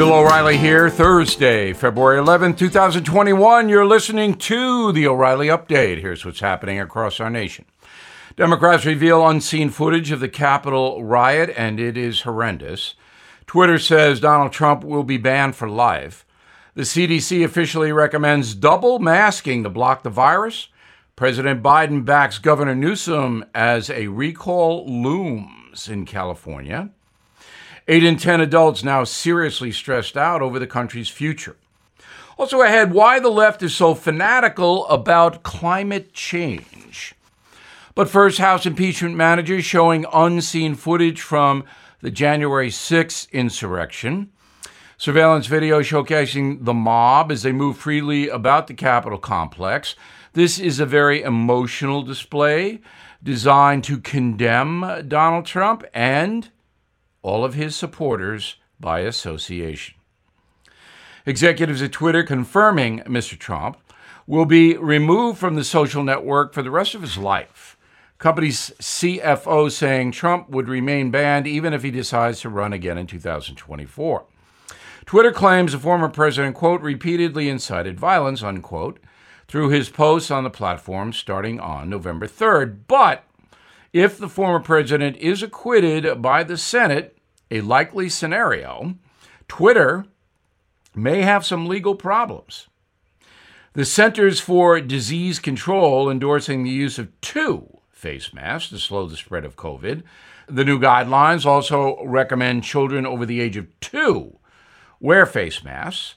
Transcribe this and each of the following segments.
Bill O'Reilly here, Thursday, February 11, 2021. You're listening to the O'Reilly Update. Here's what's happening across our nation. Democrats reveal unseen footage of the Capitol riot, and it is horrendous. Twitter says Donald Trump will be banned for life. The CDC officially recommends double masking to block the virus. President Biden backs Governor Newsom as a recall looms in California. Eight in 10 adults now seriously stressed out over the country's future. Also ahead, why the left is so fanatical about climate change. But first, House impeachment managers showing unseen footage from the January 6th insurrection. Surveillance video showcasing the mob as they move freely about the Capitol complex. This is a very emotional display designed to condemn Donald Trump and all of his supporters by association. Executives at Twitter confirming Mr. Trump will be removed from the social network for the rest of his life. Company's CFO saying Trump would remain banned even if he decides to run again in 2024. Twitter claims the former president, quote, repeatedly incited violence, unquote, through his posts on the platform starting on November 3rd. But if the former president is acquitted by the Senate, a likely scenario, Twitter may have some legal problems. The Centers for Disease Control endorsing the use of two face masks to slow the spread of COVID. The new guidelines also recommend children over the age of two wear face masks.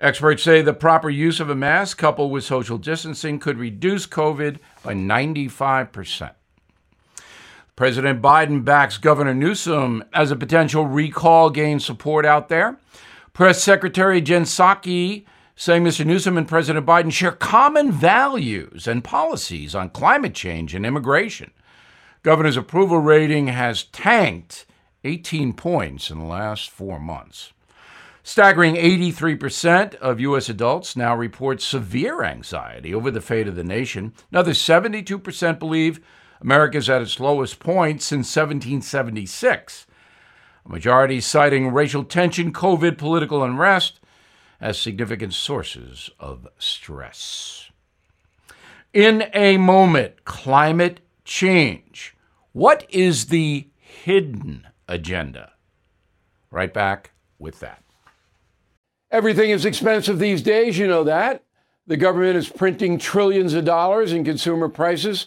Experts say the proper use of a mask coupled with social distancing could reduce COVID by 95%. President Biden backs Governor Newsom as a potential recall gain support out there. Press Secretary Jen Psaki saying Mr. Newsom and President Biden share common values and policies on climate change and immigration. Governor's approval rating has tanked 18 points in the last four months. Staggering 83% of U.S. adults now report severe anxiety over the fate of the nation. Another 72% believe America is at its lowest point since 1776. A majority citing racial tension, COVID, political unrest as significant sources of stress. In a moment, climate change. What is the hidden agenda? Right back with that. Everything is expensive these days, you know that. The government is printing trillions of dollars and consumer prices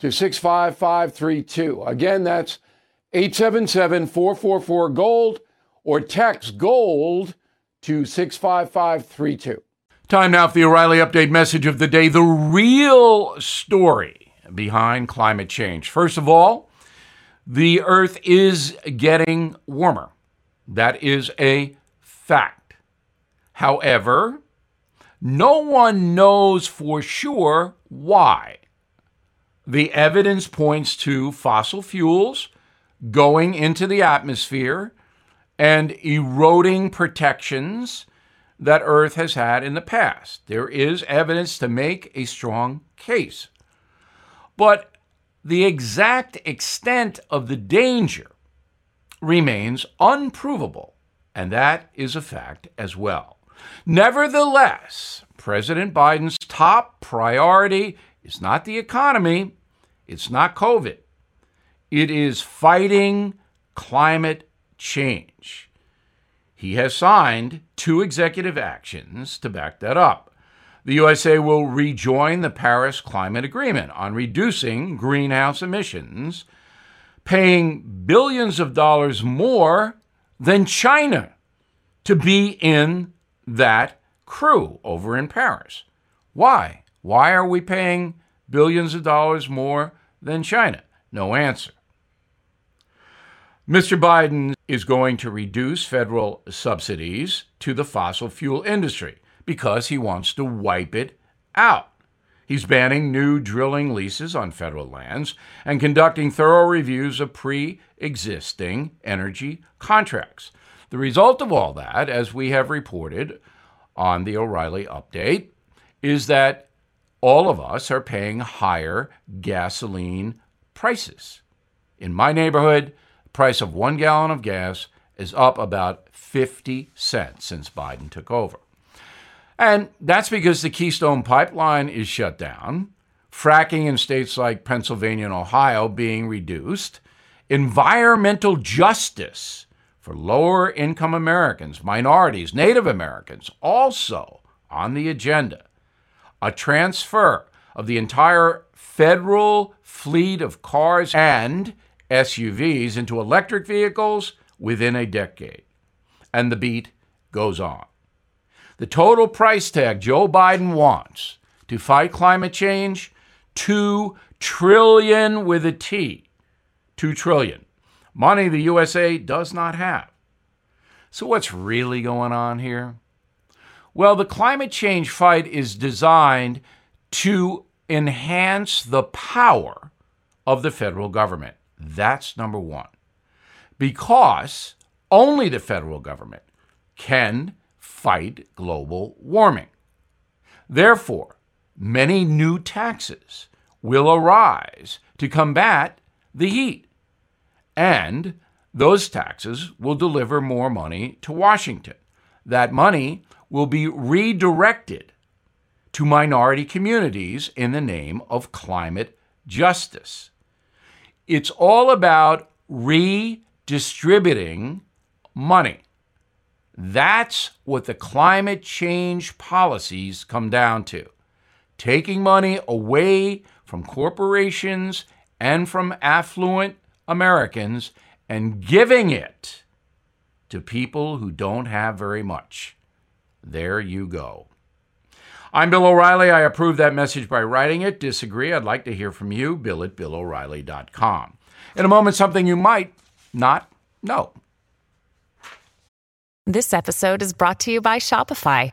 to 65532. Again, that's 877 444 GOLD or text GOLD to 65532. Time now for the O'Reilly Update message of the day the real story behind climate change. First of all, the Earth is getting warmer. That is a fact. However, no one knows for sure why. The evidence points to fossil fuels going into the atmosphere and eroding protections that Earth has had in the past. There is evidence to make a strong case. But the exact extent of the danger remains unprovable, and that is a fact as well. Nevertheless, President Biden's top priority is not the economy, it's not COVID. It is fighting climate change. He has signed two executive actions to back that up. the USA will rejoin the Paris Climate Agreement on reducing greenhouse emissions, paying billions of dollars more than China to be in that crew over in Paris. Why? Why are we paying billions of dollars more than China? No answer. Mr. Biden is going to reduce federal subsidies to the fossil fuel industry because he wants to wipe it out. He's banning new drilling leases on federal lands and conducting thorough reviews of pre existing energy contracts. The result of all that, as we have reported on the O'Reilly update, is that all of us are paying higher gasoline prices. In my neighborhood, the price of one gallon of gas is up about 50 cents since Biden took over. And that's because the Keystone Pipeline is shut down, fracking in states like Pennsylvania and Ohio being reduced, environmental justice for lower income Americans, minorities, Native Americans also on the agenda a transfer of the entire federal fleet of cars and SUVs into electric vehicles within a decade. And the beat goes on. The total price tag Joe Biden wants to fight climate change 2 trillion with a T. 2 trillion. Money the USA does not have. So what's really going on here? Well, the climate change fight is designed to enhance the power of the federal government. That's number one. Because only the federal government can fight global warming. Therefore, many new taxes will arise to combat the heat. And those taxes will deliver more money to Washington. That money will be redirected to minority communities in the name of climate justice. It's all about redistributing money. That's what the climate change policies come down to taking money away from corporations and from affluent Americans and giving it to people who don't have very much. There you go. I'm Bill O'Reilly. I approve that message by writing it. Disagree? I'd like to hear from you. Bill at BillO'Reilly.com. In a moment, something you might not know. This episode is brought to you by Shopify.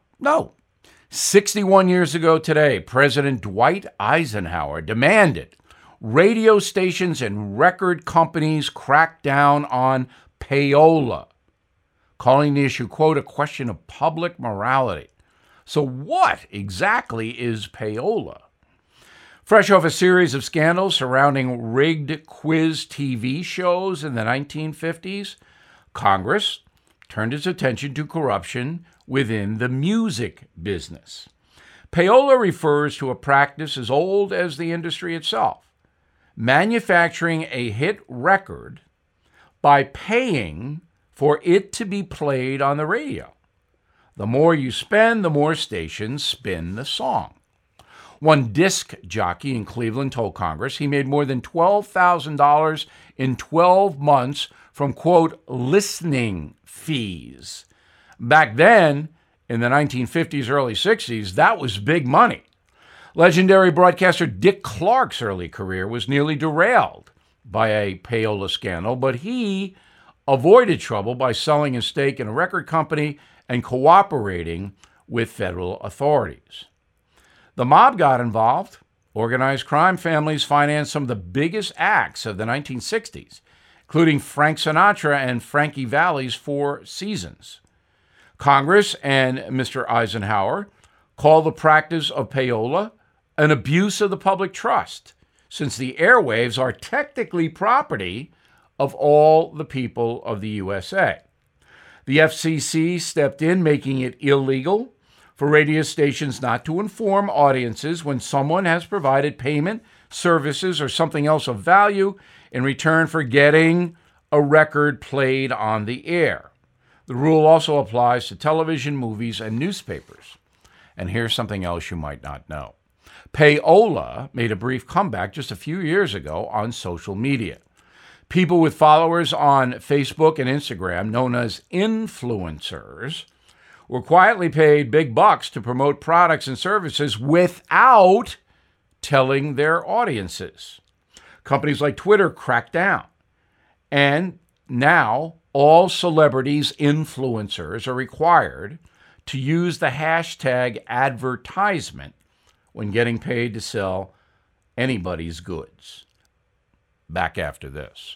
know. 61 years ago today, President Dwight Eisenhower demanded radio stations and record companies crack down on payola, calling the issue, quote, a question of public morality. So, what exactly is payola? Fresh off a series of scandals surrounding rigged quiz TV shows in the 1950s, Congress turned his attention to corruption within the music business. Payola refers to a practice as old as the industry itself manufacturing a hit record by paying for it to be played on the radio. The more you spend, the more stations spin the song. One disc jockey in Cleveland told Congress he made more than $12,000 in 12 months from, quote, listening fees. Back then, in the 1950s, early 60s, that was big money. Legendary broadcaster Dick Clark's early career was nearly derailed by a payola scandal, but he avoided trouble by selling his stake in a record company and cooperating with federal authorities. The mob got involved. Organized crime families financed some of the biggest acts of the 1960s, including Frank Sinatra and Frankie Valli's Four Seasons. Congress and Mr. Eisenhower called the practice of payola an abuse of the public trust, since the airwaves are technically property of all the people of the USA. The FCC stepped in, making it illegal for radio stations not to inform audiences when someone has provided payment, services, or something else of value in return for getting a record played on the air. The rule also applies to television, movies, and newspapers. And here's something else you might not know. Payola made a brief comeback just a few years ago on social media. People with followers on Facebook and Instagram, known as influencers, were quietly paid big bucks to promote products and services without telling their audiences. Companies like Twitter cracked down. And now all celebrities, influencers, are required to use the hashtag advertisement when getting paid to sell anybody's goods. Back after this.